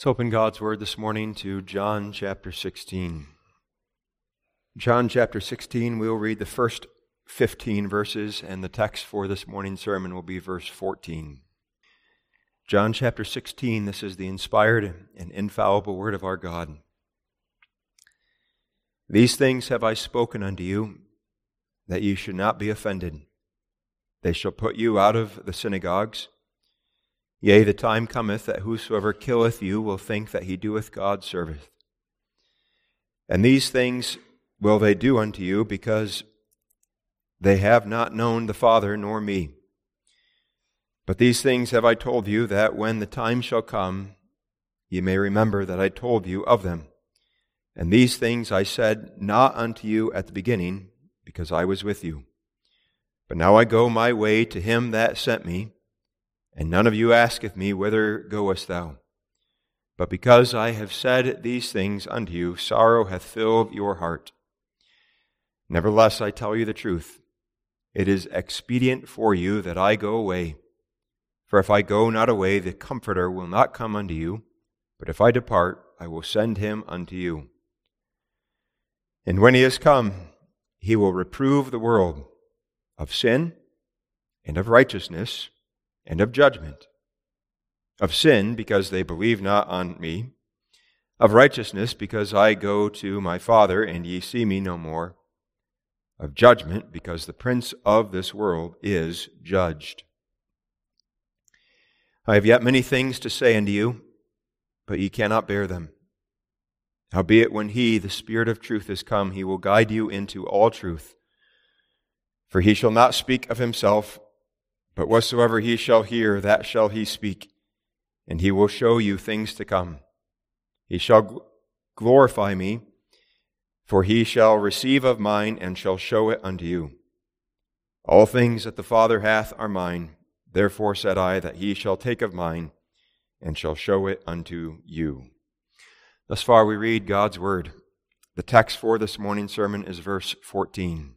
Let's open God's Word this morning to John chapter 16. John chapter 16, we'll read the first 15 verses, and the text for this morning's sermon will be verse 14. John chapter 16, this is the inspired and infallible Word of our God. These things have I spoken unto you, that ye should not be offended. They shall put you out of the synagogues. Yea, the time cometh that whosoever killeth you will think that he doeth God service. And these things will they do unto you, because they have not known the Father nor me. But these things have I told you, that when the time shall come, ye may remember that I told you of them. And these things I said not unto you at the beginning, because I was with you. But now I go my way to him that sent me and none of you asketh me, Whither goest thou? But because I have said these things unto you, sorrow hath filled your heart. Nevertheless, I tell you the truth. It is expedient for you that I go away. For if I go not away, the Comforter will not come unto you. But if I depart, I will send him unto you. And when he is come, he will reprove the world of sin and of righteousness and of judgment. Of sin, because they believe not on me. Of righteousness, because I go to my Father, and ye see me no more. Of judgment, because the prince of this world is judged. I have yet many things to say unto you, but ye cannot bear them. Howbeit, when he, the Spirit of truth, is come, he will guide you into all truth. For he shall not speak of himself, but whatsoever he shall hear, that shall he speak, and he will show you things to come. He shall glorify me, for he shall receive of mine and shall show it unto you. All things that the Father hath are mine. Therefore said I that he shall take of mine and shall show it unto you. Thus far we read God's word. The text for this morning's sermon is verse 14.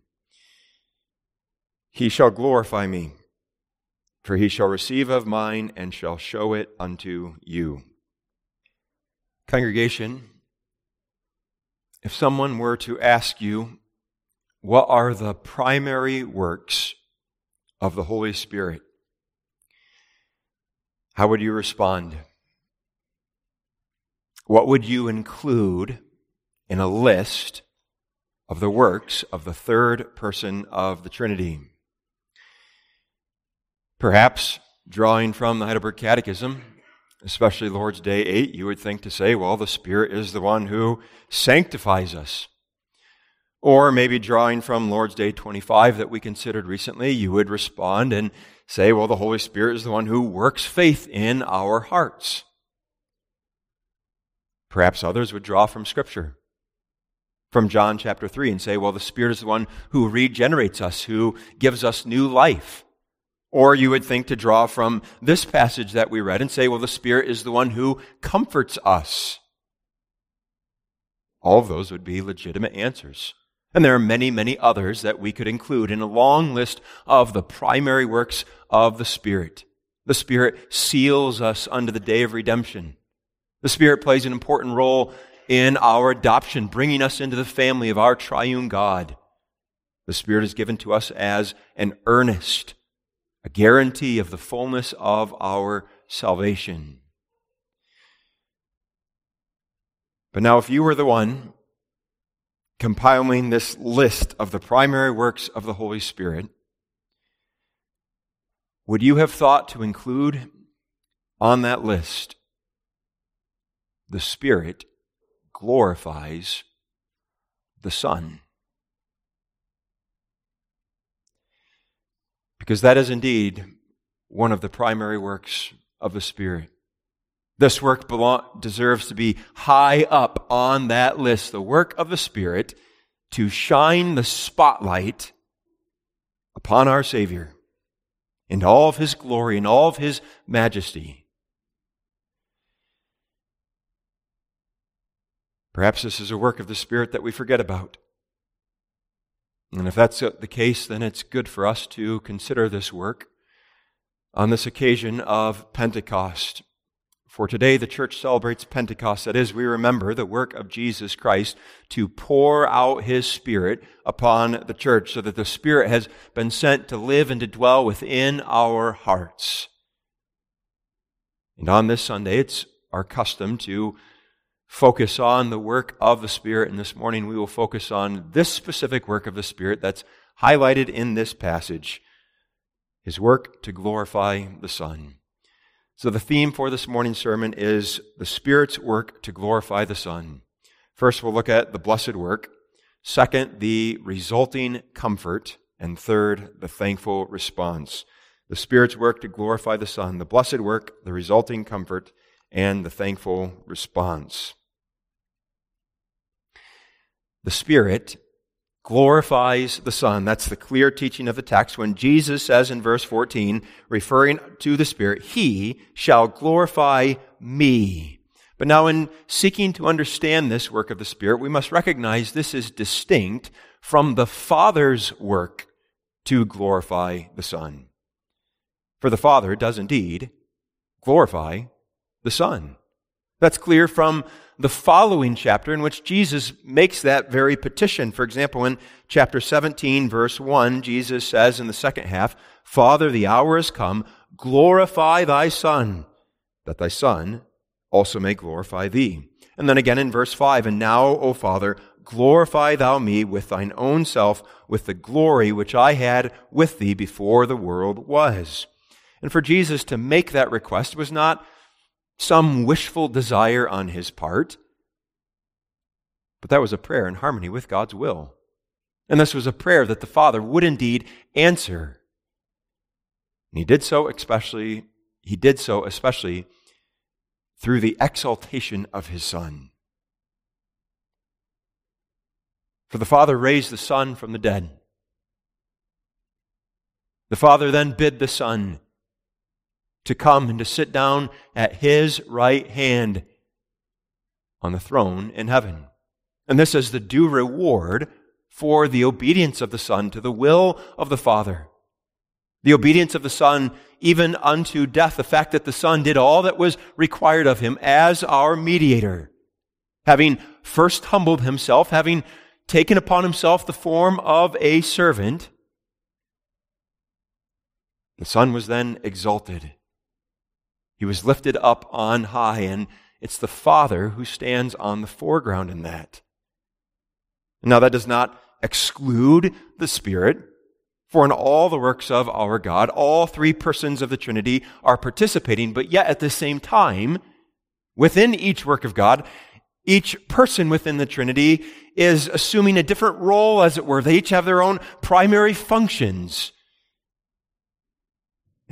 He shall glorify me for he shall receive of mine and shall show it unto you. Congregation, if someone were to ask you, what are the primary works of the Holy Spirit? How would you respond? What would you include in a list of the works of the third person of the Trinity? Perhaps drawing from the Heidelberg Catechism, especially Lord's Day 8, you would think to say, well, the Spirit is the one who sanctifies us. Or maybe drawing from Lord's Day 25 that we considered recently, you would respond and say, well, the Holy Spirit is the one who works faith in our hearts. Perhaps others would draw from Scripture, from John chapter 3, and say, well, the Spirit is the one who regenerates us, who gives us new life. Or you would think to draw from this passage that we read and say, well, the Spirit is the one who comforts us. All of those would be legitimate answers. And there are many, many others that we could include in a long list of the primary works of the Spirit. The Spirit seals us unto the day of redemption. The Spirit plays an important role in our adoption, bringing us into the family of our triune God. The Spirit is given to us as an earnest a guarantee of the fullness of our salvation. But now, if you were the one compiling this list of the primary works of the Holy Spirit, would you have thought to include on that list the Spirit glorifies the Son? Because that is indeed one of the primary works of the Spirit. This work belong, deserves to be high up on that list, the work of the Spirit to shine the spotlight upon our Savior in all of His glory and all of His majesty. Perhaps this is a work of the Spirit that we forget about. And if that's the case, then it's good for us to consider this work on this occasion of Pentecost. For today, the church celebrates Pentecost. That is, we remember the work of Jesus Christ to pour out his Spirit upon the church so that the Spirit has been sent to live and to dwell within our hearts. And on this Sunday, it's our custom to focus on the work of the Spirit. And this morning, we will focus on this specific work of the Spirit that's highlighted in this passage his work to glorify the Son. So, the theme for this morning's sermon is the Spirit's work to glorify the Son. First, we'll look at the blessed work. Second, the resulting comfort. And third, the thankful response. The Spirit's work to glorify the Son, the blessed work, the resulting comfort, and the thankful response. The Spirit glorifies the Son. That's the clear teaching of the text when Jesus says in verse 14, referring to the Spirit, He shall glorify me. But now, in seeking to understand this work of the Spirit, we must recognize this is distinct from the Father's work to glorify the Son. For the Father does indeed glorify the Son. That's clear from the following chapter in which Jesus makes that very petition. For example, in chapter 17, verse 1, Jesus says in the second half, Father, the hour has come, glorify thy Son, that thy Son also may glorify thee. And then again in verse 5, And now, O Father, glorify thou me with thine own self, with the glory which I had with thee before the world was. And for Jesus to make that request was not some wishful desire on his part, but that was a prayer in harmony with God's will. And this was a prayer that the Father would indeed answer. And he did so especially he did so especially through the exaltation of his son. For the Father raised the Son from the dead. The Father then bid the Son to come and to sit down at his right hand on the throne in heaven. And this is the due reward for the obedience of the Son to the will of the Father. The obedience of the Son even unto death. The fact that the Son did all that was required of him as our mediator. Having first humbled himself, having taken upon himself the form of a servant, the Son was then exalted he was lifted up on high, and it's the Father who stands on the foreground in that. Now, that does not exclude the Spirit, for in all the works of our God, all three persons of the Trinity are participating, but yet at the same time, within each work of God, each person within the Trinity is assuming a different role, as it were. They each have their own primary functions.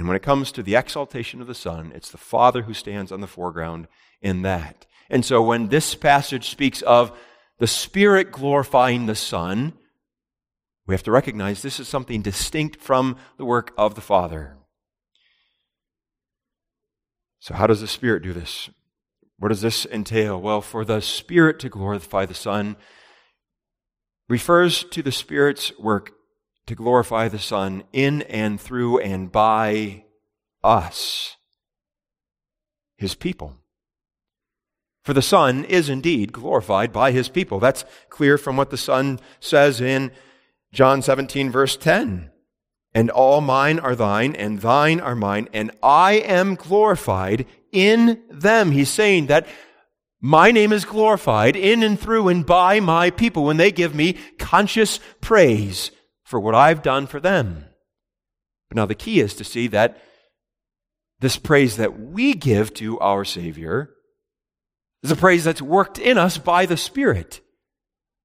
And when it comes to the exaltation of the Son, it's the Father who stands on the foreground in that. And so when this passage speaks of the Spirit glorifying the Son, we have to recognize this is something distinct from the work of the Father. So, how does the Spirit do this? What does this entail? Well, for the Spirit to glorify the Son refers to the Spirit's work to glorify the Son in and through and by us, his people. For the Son is indeed glorified by his people. That's clear from what the Son says in John 17, verse 10. And all mine are thine, and thine are mine, and I am glorified in them. He's saying that my name is glorified in and through and by my people when they give me conscious praise for what I've done for them. But now the key is to see that this praise that we give to our Savior is a praise that's worked in us by the Spirit.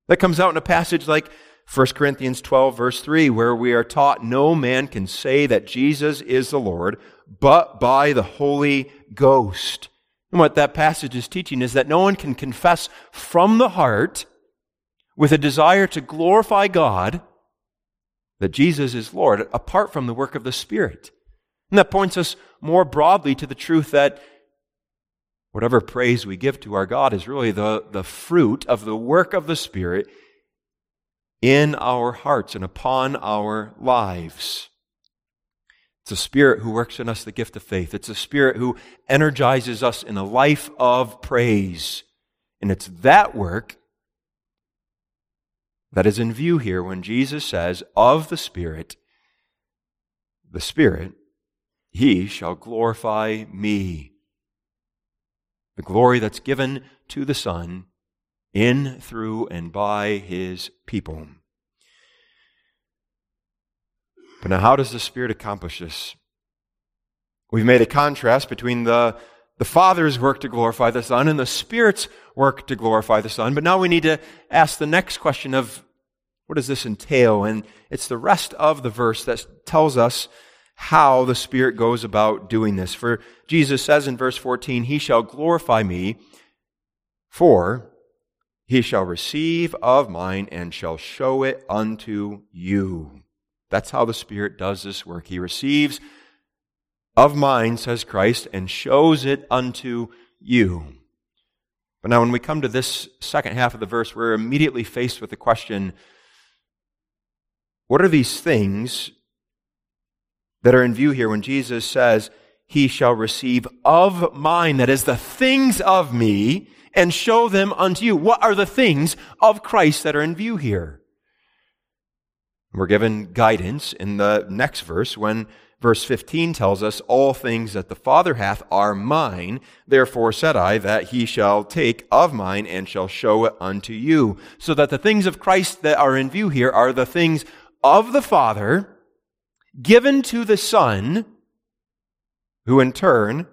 That comes out in a passage like 1 Corinthians 12, verse 3, where we are taught no man can say that Jesus is the Lord but by the Holy Ghost. And what that passage is teaching is that no one can confess from the heart with a desire to glorify God that Jesus is Lord apart from the work of the Spirit. And that points us more broadly to the truth that whatever praise we give to our God is really the, the fruit of the work of the Spirit in our hearts and upon our lives. It's the Spirit who works in us the gift of faith. It's the Spirit who energizes us in a life of praise. And it's that work that is in view here when Jesus says, Of the Spirit, the Spirit, he shall glorify me. The glory that's given to the Son in, through, and by his people. But now, how does the Spirit accomplish this? We've made a contrast between the, the Father's work to glorify the Son and the Spirit's work to glorify the Son. But now we need to ask the next question of what does this entail? And it's the rest of the verse that tells us how the Spirit goes about doing this. For Jesus says in verse 14, He shall glorify me, for he shall receive of mine and shall show it unto you. That's how the Spirit does this work. He receives of mine, says Christ, and shows it unto you. But now, when we come to this second half of the verse, we're immediately faced with the question what are these things that are in view here when Jesus says, He shall receive of mine, that is, the things of me, and show them unto you? What are the things of Christ that are in view here? We're given guidance in the next verse when verse 15 tells us, All things that the Father hath are mine. Therefore said I that he shall take of mine and shall show it unto you. So that the things of Christ that are in view here are the things of the Father given to the Son, who in turn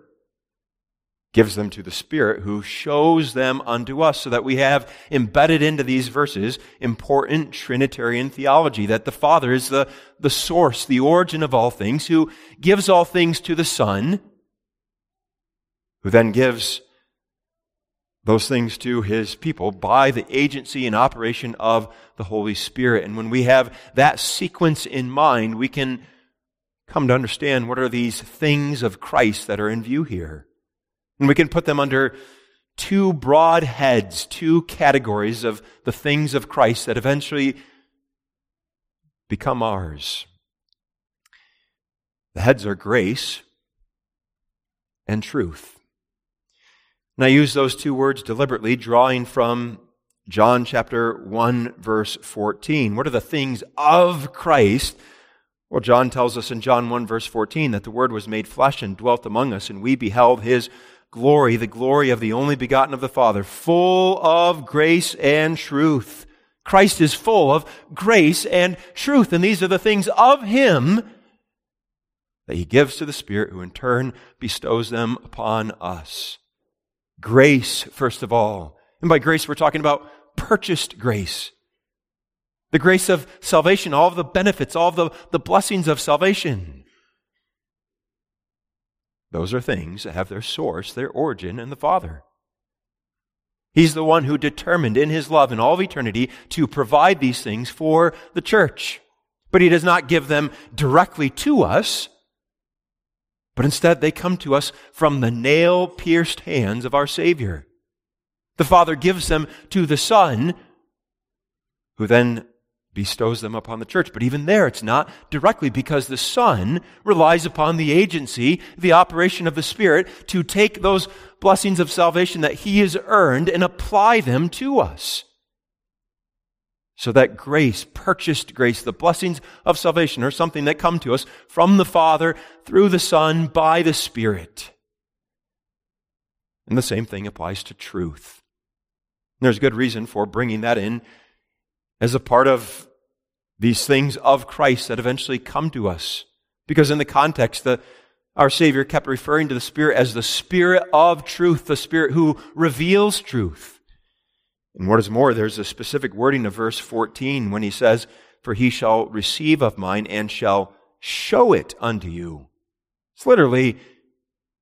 gives them to the Spirit who shows them unto us, so that we have embedded into these verses important Trinitarian theology, that the Father is the, the source, the origin of all things, who gives all things to the Son, who then gives those things to his people by the agency and operation of the Holy Spirit. And when we have that sequence in mind, we can come to understand what are these things of Christ that are in view here. And we can put them under two broad heads, two categories of the things of Christ that eventually become ours. The heads are grace and truth. And I use those two words deliberately, drawing from John chapter 1, verse 14. What are the things of Christ? Well, John tells us in John 1, verse 14, that the Word was made flesh and dwelt among us, and we beheld his glory, the glory of the only begotten of the Father, full of grace and truth. Christ is full of grace and truth, and these are the things of Him that He gives to the Spirit, who in turn bestows them upon us. Grace, first of all. And by grace, we're talking about purchased grace. The grace of salvation, all of the benefits, all of the, the blessings of salvation. Those are things that have their source, their origin in the Father. He's the one who determined in his love in all of eternity to provide these things for the church. But he does not give them directly to us, but instead they come to us from the nail pierced hands of our Savior. The Father gives them to the Son, who then bestows them upon the church. But even there, it's not directly because the Son relies upon the agency, the operation of the Spirit to take those blessings of salvation that He has earned and apply them to us. So that grace, purchased grace, the blessings of salvation are something that come to us from the Father, through the Son, by the Spirit. And the same thing applies to truth. And there's good reason for bringing that in as a part of these things of Christ that eventually come to us. Because in the context, the, our Savior kept referring to the Spirit as the Spirit of truth, the Spirit who reveals truth. And what is more, there's a specific wording of verse 14 when he says, For he shall receive of mine and shall show it unto you. It's literally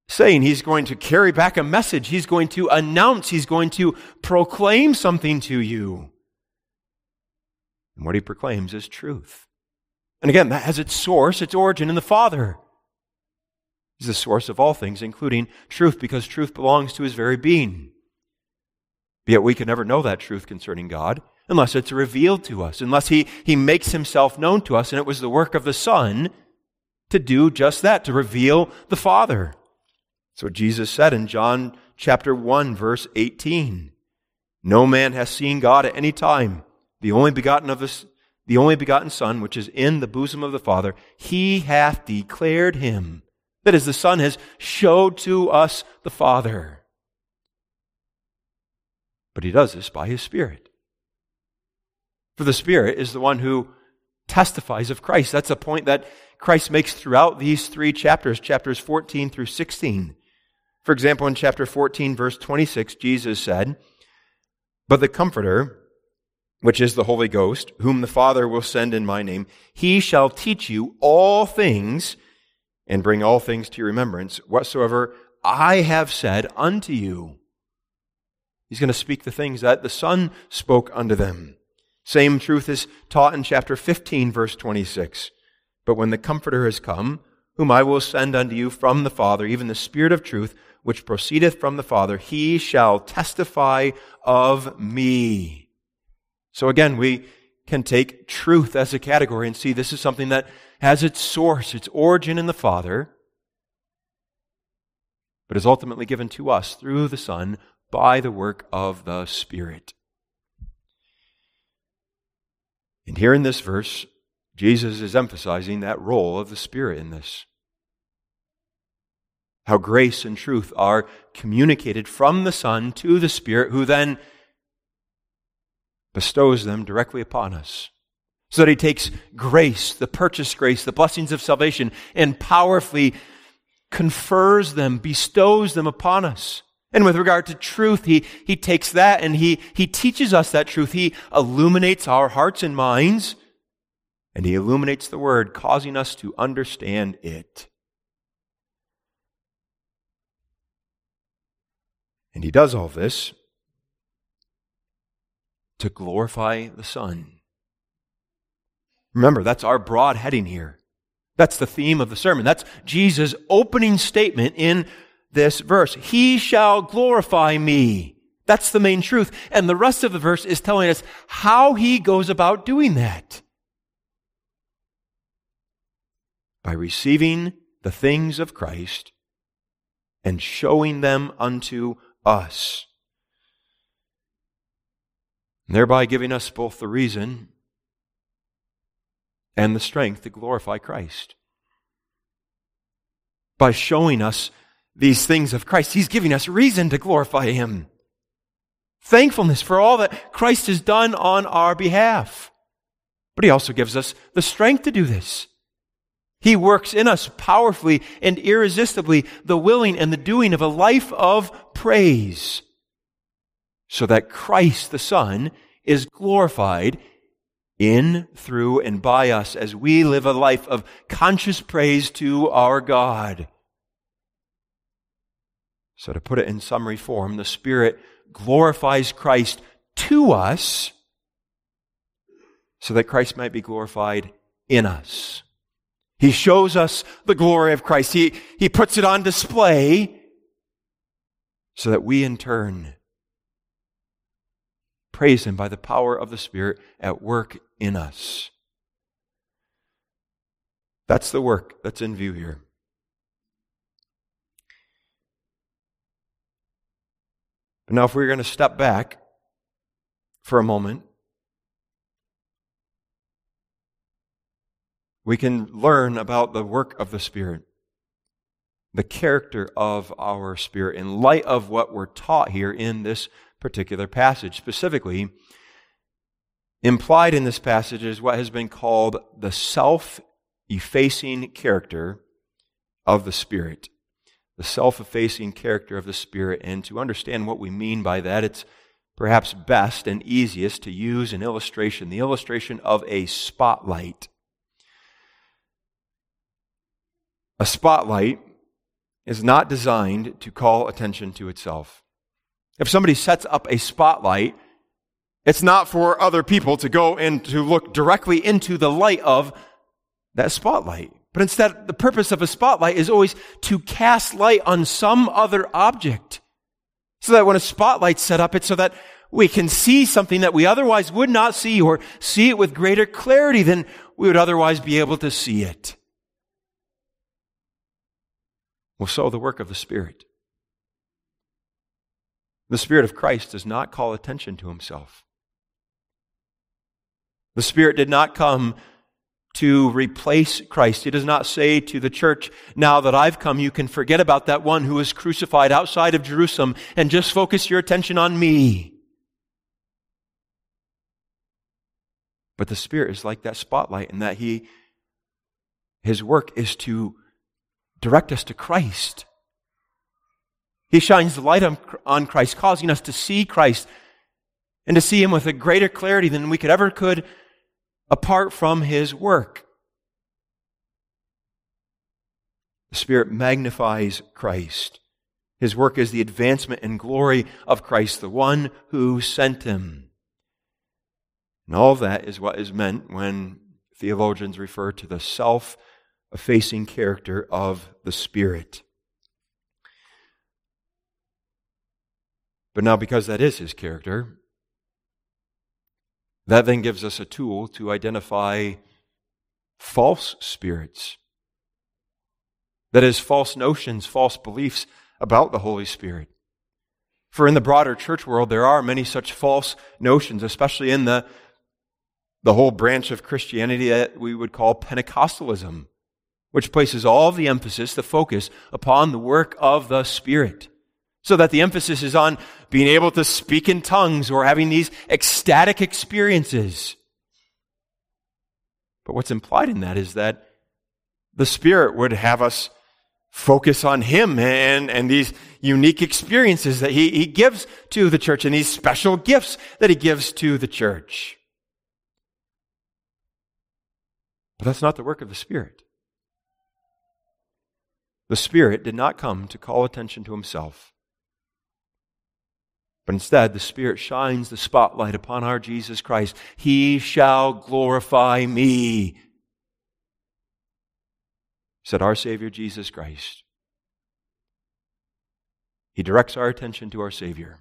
saying he's going to carry back a message. He's going to announce, he's going to proclaim something to you. And what he proclaims is truth. And again, that has its source, its origin in the Father. He's the source of all things, including truth, because truth belongs to his very being. Yet we can never know that truth concerning God unless it's revealed to us, unless he, he makes himself known to us. And it was the work of the Son to do just that, to reveal the Father. What Jesus said in John chapter 1, verse 18. No man has seen God at any time. The only begotten of the, the only begotten Son, which is in the bosom of the Father, he hath declared him. That is, the Son has showed to us the Father. But he does this by his Spirit. For the Spirit is the one who testifies of Christ. That's a point that Christ makes throughout these three chapters, chapters 14 through 16. For example, in chapter 14, verse 26, Jesus said, But the Comforter, which is the Holy Ghost, whom the Father will send in my name, he shall teach you all things and bring all things to your remembrance, whatsoever I have said unto you. He's going to speak the things that the Son spoke unto them. Same truth is taught in chapter 15, verse 26. But when the Comforter has come, whom I will send unto you from the Father, even the Spirit of truth, which proceedeth from the Father, he shall testify of me. So again, we can take truth as a category and see this is something that has its source, its origin in the Father, but is ultimately given to us through the Son by the work of the Spirit. And here in this verse, Jesus is emphasizing that role of the Spirit in this how grace and truth are communicated from the Son to the Spirit, who then bestows them directly upon us. So that he takes grace, the purchased grace, the blessings of salvation, and powerfully confers them, bestows them upon us. And with regard to truth, he, he takes that and he, he teaches us that truth. He illuminates our hearts and minds, and he illuminates the word, causing us to understand it. And he does all this to glorify the Son. Remember, that's our broad heading here. That's the theme of the sermon. That's Jesus' opening statement in this verse. He shall glorify me. That's the main truth. And the rest of the verse is telling us how he goes about doing that. By receiving the things of Christ and showing them unto us. Thereby giving us both the reason and the strength to glorify Christ. By showing us these things of Christ, He's giving us reason to glorify Him. Thankfulness for all that Christ has done on our behalf. But He also gives us the strength to do this. He works in us powerfully and irresistibly the willing and the doing of a life of praise so that Christ the Son is glorified in, through, and by us as we live a life of conscious praise to our God. So, to put it in summary form, the Spirit glorifies Christ to us so that Christ might be glorified in us. He shows us the glory of Christ. He, he puts it on display so that we in turn praise Him by the power of the Spirit at work in us. That's the work that's in view here. Now, if we're going to step back for a moment we can learn about the work of the Spirit, the character of our Spirit, in light of what we're taught here in this particular passage. Specifically, implied in this passage is what has been called the self effacing character of the Spirit. The self effacing character of the Spirit. And to understand what we mean by that, it's perhaps best and easiest to use an illustration the illustration of a spotlight. A spotlight is not designed to call attention to itself. If somebody sets up a spotlight, it's not for other people to go and to look directly into the light of that spotlight. But instead, the purpose of a spotlight is always to cast light on some other object. So that when a spotlight's set up, it's so that we can see something that we otherwise would not see or see it with greater clarity than we would otherwise be able to see it. Well, so the work of the Spirit. The Spirit of Christ does not call attention to himself. The Spirit did not come to replace Christ. He does not say to the church, now that I've come, you can forget about that one who was crucified outside of Jerusalem and just focus your attention on me. But the Spirit is like that spotlight in that He, His work is to direct us to Christ. He shines the light on, on Christ, causing us to see Christ and to see Him with a greater clarity than we could ever could apart from his work. The Spirit magnifies Christ. His work is the advancement and glory of Christ, the one who sent him. And all that is what is meant when theologians refer to the self effacing character of the Spirit. But now, because that is his character, that then gives us a tool to identify false spirits. That is, false notions, false beliefs about the Holy Spirit. For in the broader church world, there are many such false notions, especially in the, the whole branch of Christianity that we would call Pentecostalism, which places all the emphasis, the focus, upon the work of the Spirit. So that the emphasis is on being able to speak in tongues or having these ecstatic experiences. But what's implied in that is that the Spirit would have us focus on Him and, and these unique experiences that he, he gives to the church and these special gifts that He gives to the church. But that's not the work of the Spirit. The Spirit did not come to call attention to Himself. But instead, the Spirit shines the spotlight upon our Jesus Christ. He shall glorify me, said our Savior Jesus Christ. He directs our attention to our Savior.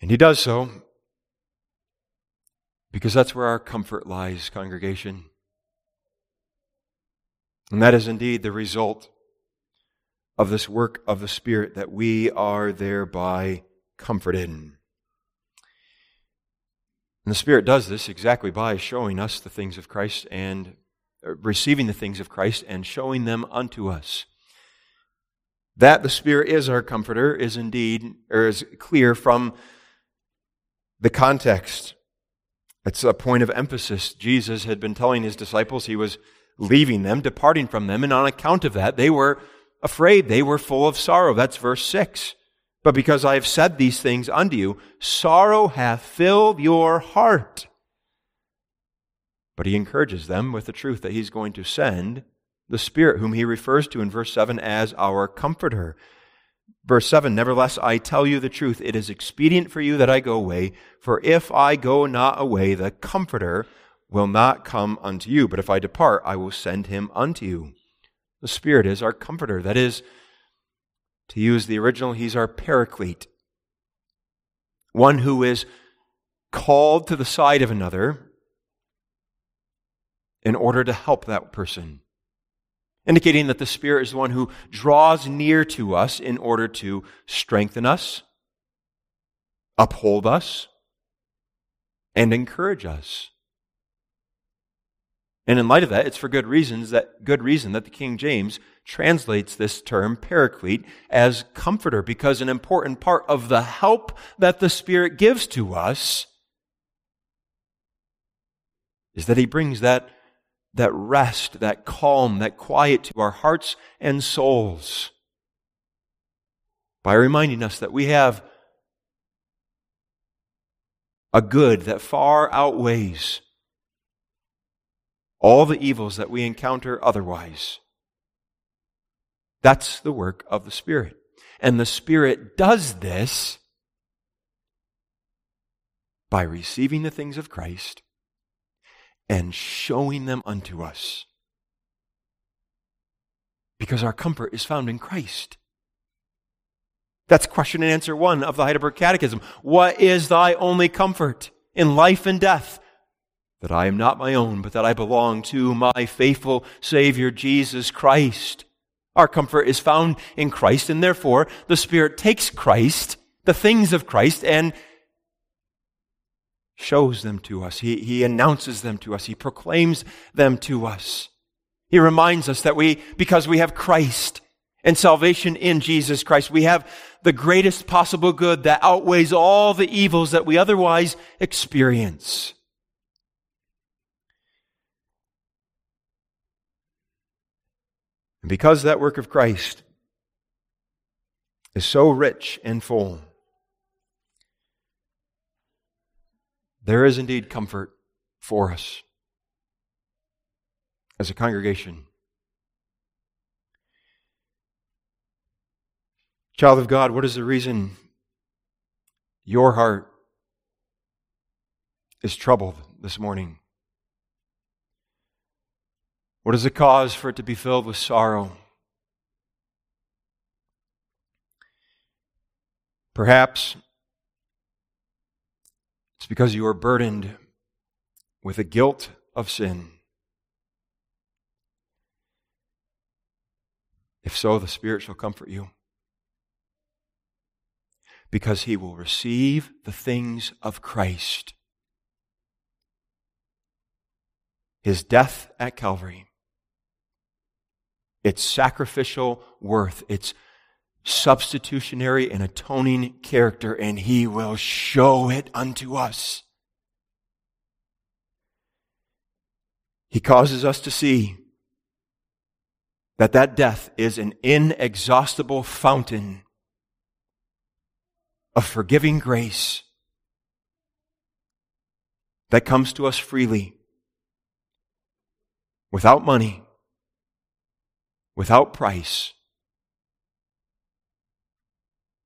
And He does so because that's where our comfort lies, congregation. And that is indeed the result of this work of the Spirit that we are thereby comforted. And the Spirit does this exactly by showing us the things of Christ and receiving the things of Christ and showing them unto us. That the Spirit is our comforter is indeed, or is clear from the context. It's a point of emphasis. Jesus had been telling his disciples he was leaving them, departing from them, and on account of that, they were afraid. They were full of sorrow. That's verse 6. But because I have said these things unto you, sorrow hath filled your heart. But he encourages them with the truth that he's going to send the Spirit, whom he refers to in verse 7 as our comforter. Verse 7 Nevertheless, I tell you the truth, it is expedient for you that I go away, for if I go not away, the Comforter will not come unto you. But if I depart, I will send him unto you. The Spirit is our comforter. That is, to use the original, He's our paraclete. One who is called to the side of another in order to help that person. Indicating that the Spirit is the one who draws near to us in order to strengthen us, uphold us, and encourage us. And in light of that, it's for good reasons that good reason that the King James translates this term paraclete as comforter because an important part of the help that the Spirit gives to us is that he brings that that rest, that calm, that quiet to our hearts and souls by reminding us that we have a good that far outweighs all the evils that we encounter otherwise. That's the work of the Spirit. And the Spirit does this by receiving the things of Christ and showing them unto us. Because our comfort is found in Christ. That's question and answer one of the Heidelberg Catechism. What is thy only comfort in life and death? That I am not my own, but that I belong to my faithful Savior, Jesus Christ. Our comfort is found in Christ, and therefore the Spirit takes Christ, the things of Christ, and shows them to us. He, he announces them to us. He proclaims them to us. He reminds us that we, because we have Christ and salvation in Jesus Christ, we have the greatest possible good that outweighs all the evils that we otherwise experience. And because that work of Christ is so rich and full, there is indeed comfort for us as a congregation. Child of God, what is the reason your heart is troubled this morning? What is the cause for it to be filled with sorrow? Perhaps it's because you are burdened with the guilt of sin. If so, the Spirit shall comfort you. Because he will receive the things of Christ. His death at Calvary its sacrificial worth, its substitutionary and atoning character, and he will show it unto us. He causes us to see that that death is an inexhaustible fountain of forgiving grace that comes to us freely without money without price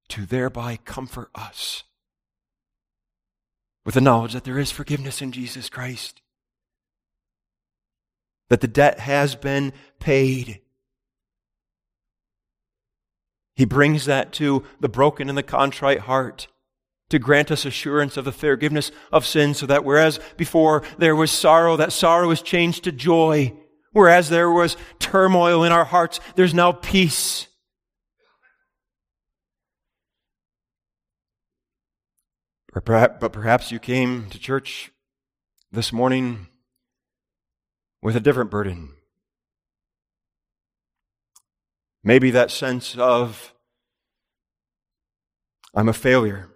to thereby comfort us with the knowledge that there is forgiveness in Jesus Christ, that the debt has been paid. He brings that to the broken and the contrite heart to grant us assurance of the forgiveness of sin so that whereas before there was sorrow, that sorrow is changed to joy Whereas there was turmoil in our hearts, there's now peace. But perhaps you came to church this morning with a different burden. Maybe that sense of, I'm a failure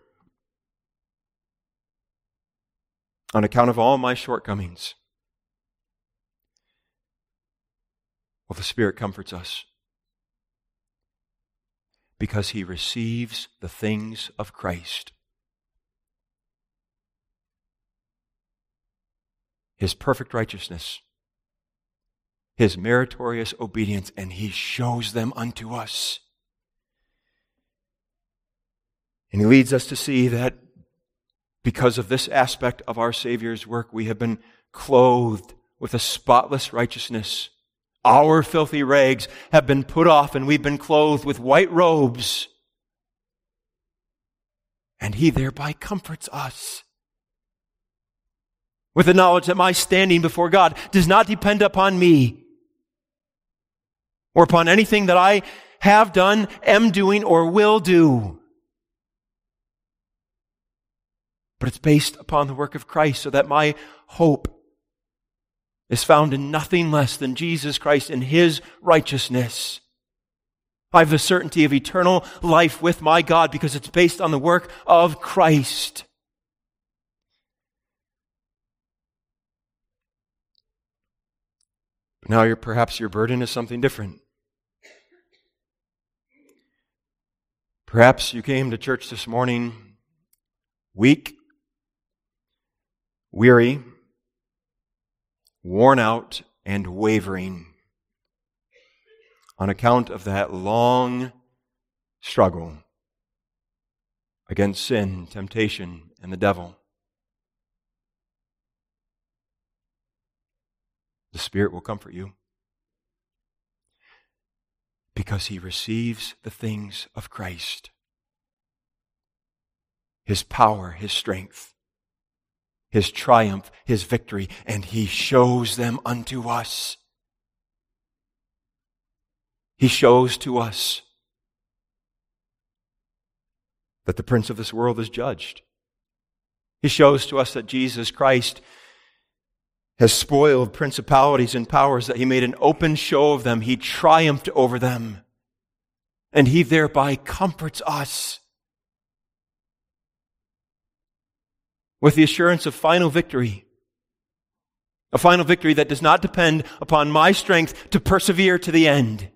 on account of all my shortcomings. Well, the Spirit comforts us because he receives the things of Christ. His perfect righteousness, his meritorious obedience, and he shows them unto us. And he leads us to see that because of this aspect of our Savior's work, we have been clothed with a spotless righteousness our filthy rags have been put off and we've been clothed with white robes. And he thereby comforts us. With the knowledge that my standing before God does not depend upon me or upon anything that I have done, am doing, or will do. But it's based upon the work of Christ so that my hope is found in nothing less than Jesus Christ and His righteousness. I have the certainty of eternal life with my God because it's based on the work of Christ. Now, your, perhaps your burden is something different. Perhaps you came to church this morning weak, weary, worn out and wavering on account of that long struggle against sin, temptation, and the devil. The Spirit will comfort you because he receives the things of Christ, his power, his strength his triumph, his victory, and he shows them unto us. He shows to us that the prince of this world is judged. He shows to us that Jesus Christ has spoiled principalities and powers, that he made an open show of them. He triumphed over them. And he thereby comforts us with the assurance of final victory. A final victory that does not depend upon my strength to persevere to the end.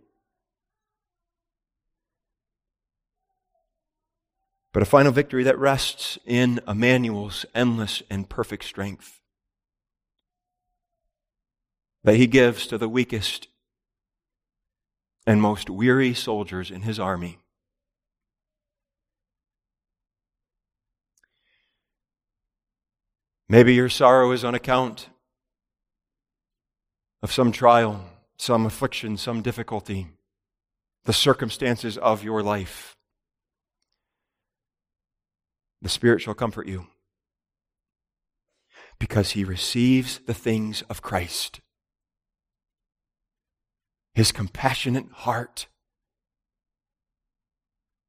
But a final victory that rests in Emmanuel's endless and perfect strength that he gives to the weakest and most weary soldiers in his army. Maybe your sorrow is on account of some trial, some affliction, some difficulty, the circumstances of your life. The Spirit shall comfort you because he receives the things of Christ his compassionate heart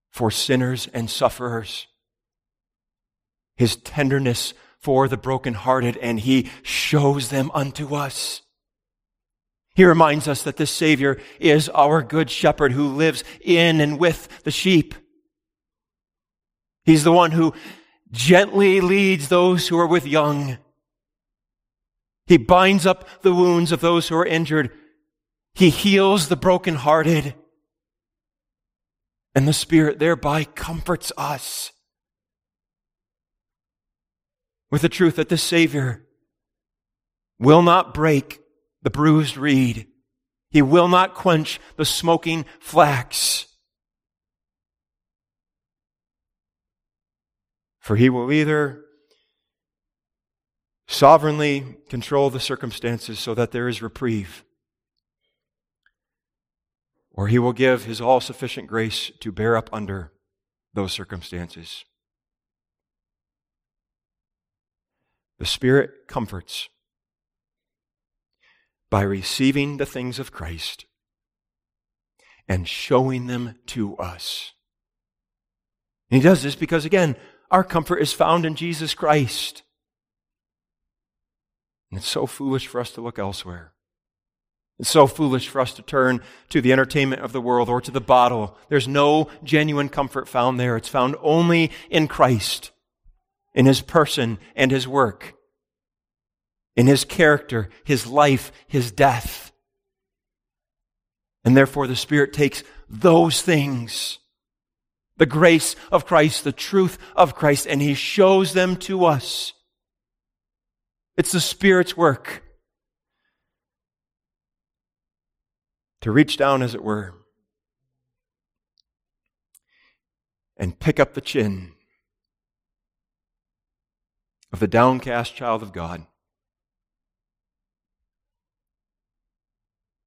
for sinners and sufferers, his tenderness for the brokenhearted, and he shows them unto us. He reminds us that this Savior is our good shepherd who lives in and with the sheep. He's the one who gently leads those who are with young. He binds up the wounds of those who are injured he heals the brokenhearted. And the Spirit thereby comforts us with the truth that the Savior will not break the bruised reed. He will not quench the smoking flax. For he will either sovereignly control the circumstances so that there is reprieve, or he will give his all sufficient grace to bear up under those circumstances. The Spirit comforts by receiving the things of Christ and showing them to us. And he does this because, again, our comfort is found in Jesus Christ. And it's so foolish for us to look elsewhere. It's so foolish for us to turn to the entertainment of the world or to the bottle. There's no genuine comfort found there. It's found only in Christ, in His person and His work, in His character, His life, His death. And therefore the Spirit takes those things, the grace of Christ, the truth of Christ, and He shows them to us. It's the Spirit's work. to reach down, as it were, and pick up the chin of the downcast child of God.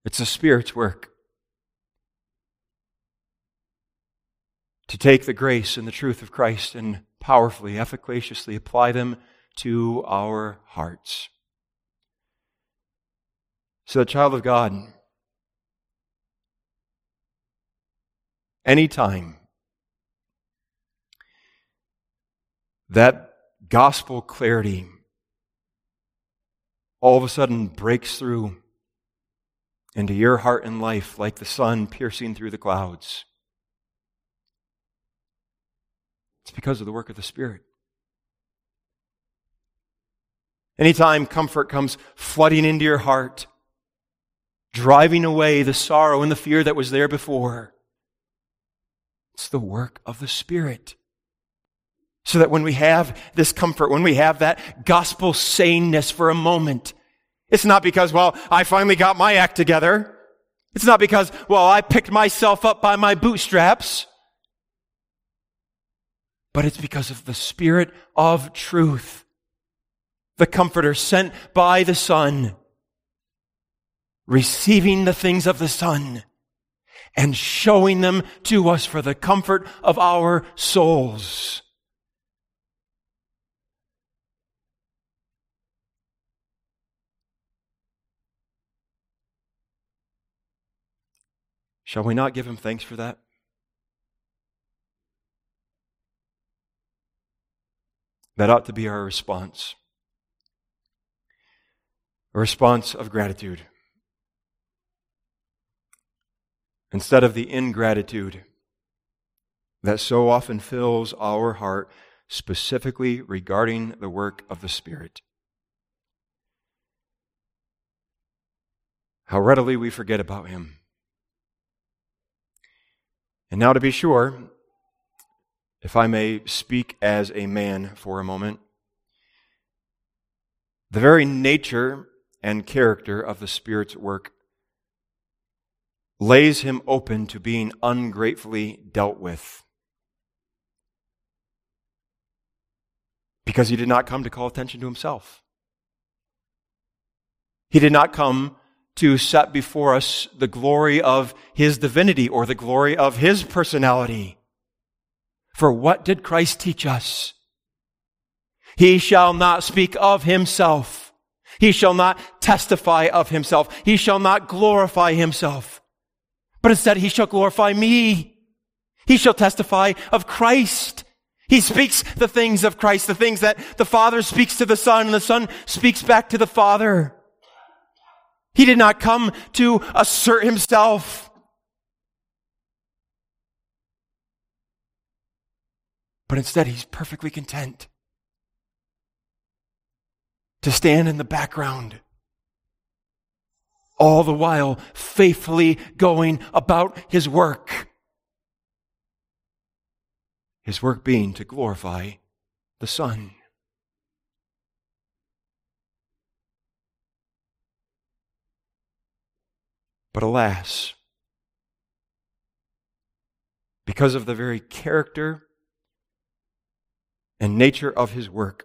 It's the Spirit's work to take the grace and the truth of Christ and powerfully, efficaciously apply them to our hearts. So, the child of God, anytime that gospel clarity all of a sudden breaks through into your heart and life like the sun piercing through the clouds. It's because of the work of the Spirit. Anytime comfort comes flooding into your heart, driving away the sorrow and the fear that was there before, it's the work of the Spirit. So that when we have this comfort, when we have that gospel saneness for a moment, it's not because, well, I finally got my act together. It's not because, well, I picked myself up by my bootstraps. But it's because of the Spirit of truth, the Comforter sent by the Son, receiving the things of the Son and showing them to us for the comfort of our souls. Shall we not give him thanks for that? That ought to be our response. A response of gratitude. Instead of the ingratitude that so often fills our heart, specifically regarding the work of the Spirit. How readily we forget about Him. And now, to be sure, if I may speak as a man for a moment, the very nature and character of the Spirit's work lays him open to being ungratefully dealt with. Because he did not come to call attention to himself. He did not come to set before us the glory of his divinity or the glory of his personality. For what did Christ teach us? He shall not speak of himself. He shall not testify of himself. He shall not glorify himself. But instead, he shall glorify me. He shall testify of Christ. He speaks the things of Christ, the things that the Father speaks to the Son, and the Son speaks back to the Father. He did not come to assert himself. But instead, he's perfectly content to stand in the background, all the while faithfully going about his work. His work being to glorify the Son. But alas, because of the very character and nature of his work,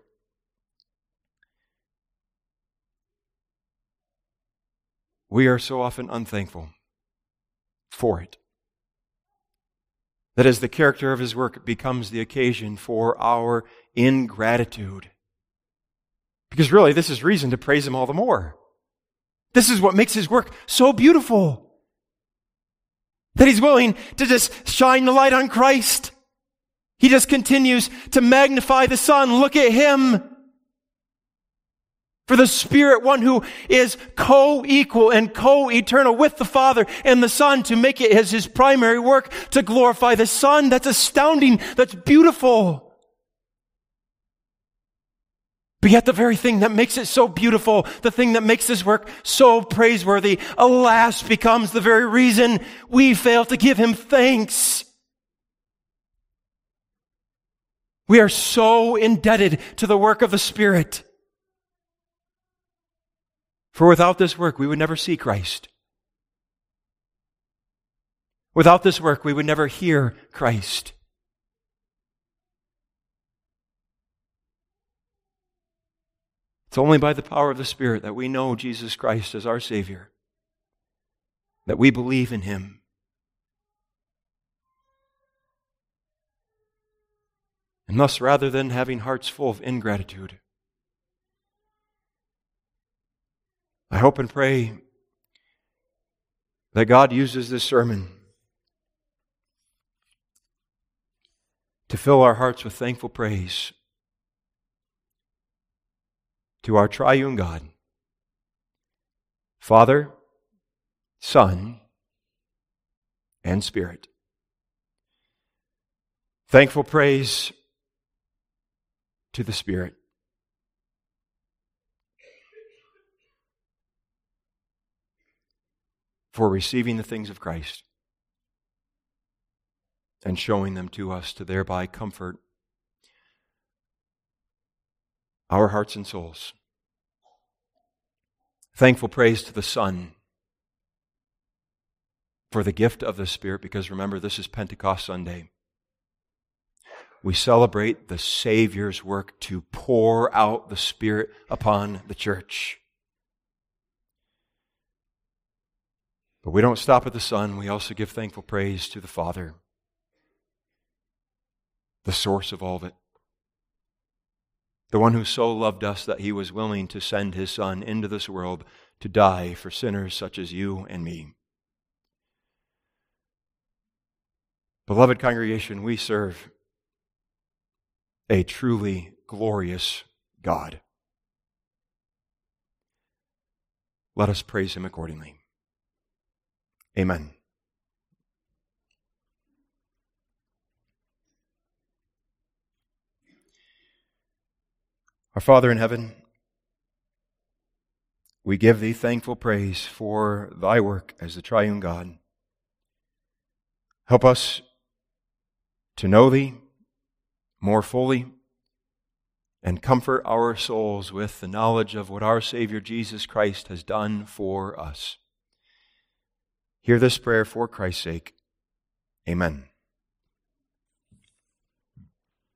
we are so often unthankful for it. That as the character of his work becomes the occasion for our ingratitude. Because really, this is reason to praise him all the more. This is what makes his work so beautiful. That he's willing to just shine the light on Christ. He just continues to magnify the Son. Look at him. For the Spirit, one who is co-equal and co-eternal with the Father and the Son to make it as his primary work to glorify the Son. That's astounding. That's beautiful. But yet, the very thing that makes it so beautiful, the thing that makes this work so praiseworthy, alas, becomes the very reason we fail to give him thanks. We are so indebted to the work of the Spirit. For without this work, we would never see Christ. Without this work, we would never hear Christ. It's only by the power of the Spirit that we know Jesus Christ as our Savior, that we believe in Him. And thus, rather than having hearts full of ingratitude, I hope and pray that God uses this sermon to fill our hearts with thankful praise to our triune God Father, Son, and Spirit. Thankful praise to the Spirit. For receiving the things of Christ and showing them to us to thereby comfort our hearts and souls. Thankful praise to the Son for the gift of the Spirit, because remember, this is Pentecost Sunday. We celebrate the Savior's work to pour out the Spirit upon the church. But we don't stop at the Son, we also give thankful praise to the Father, the source of all of it. The one who so loved us that he was willing to send his Son into this world to die for sinners such as you and me. Beloved congregation, we serve a truly glorious God. Let us praise him accordingly. Amen. Our Father in heaven, we give thee thankful praise for thy work as the triune God. Help us to know thee more fully and comfort our souls with the knowledge of what our Savior Jesus Christ has done for us. Hear this prayer for Christ's sake. Amen.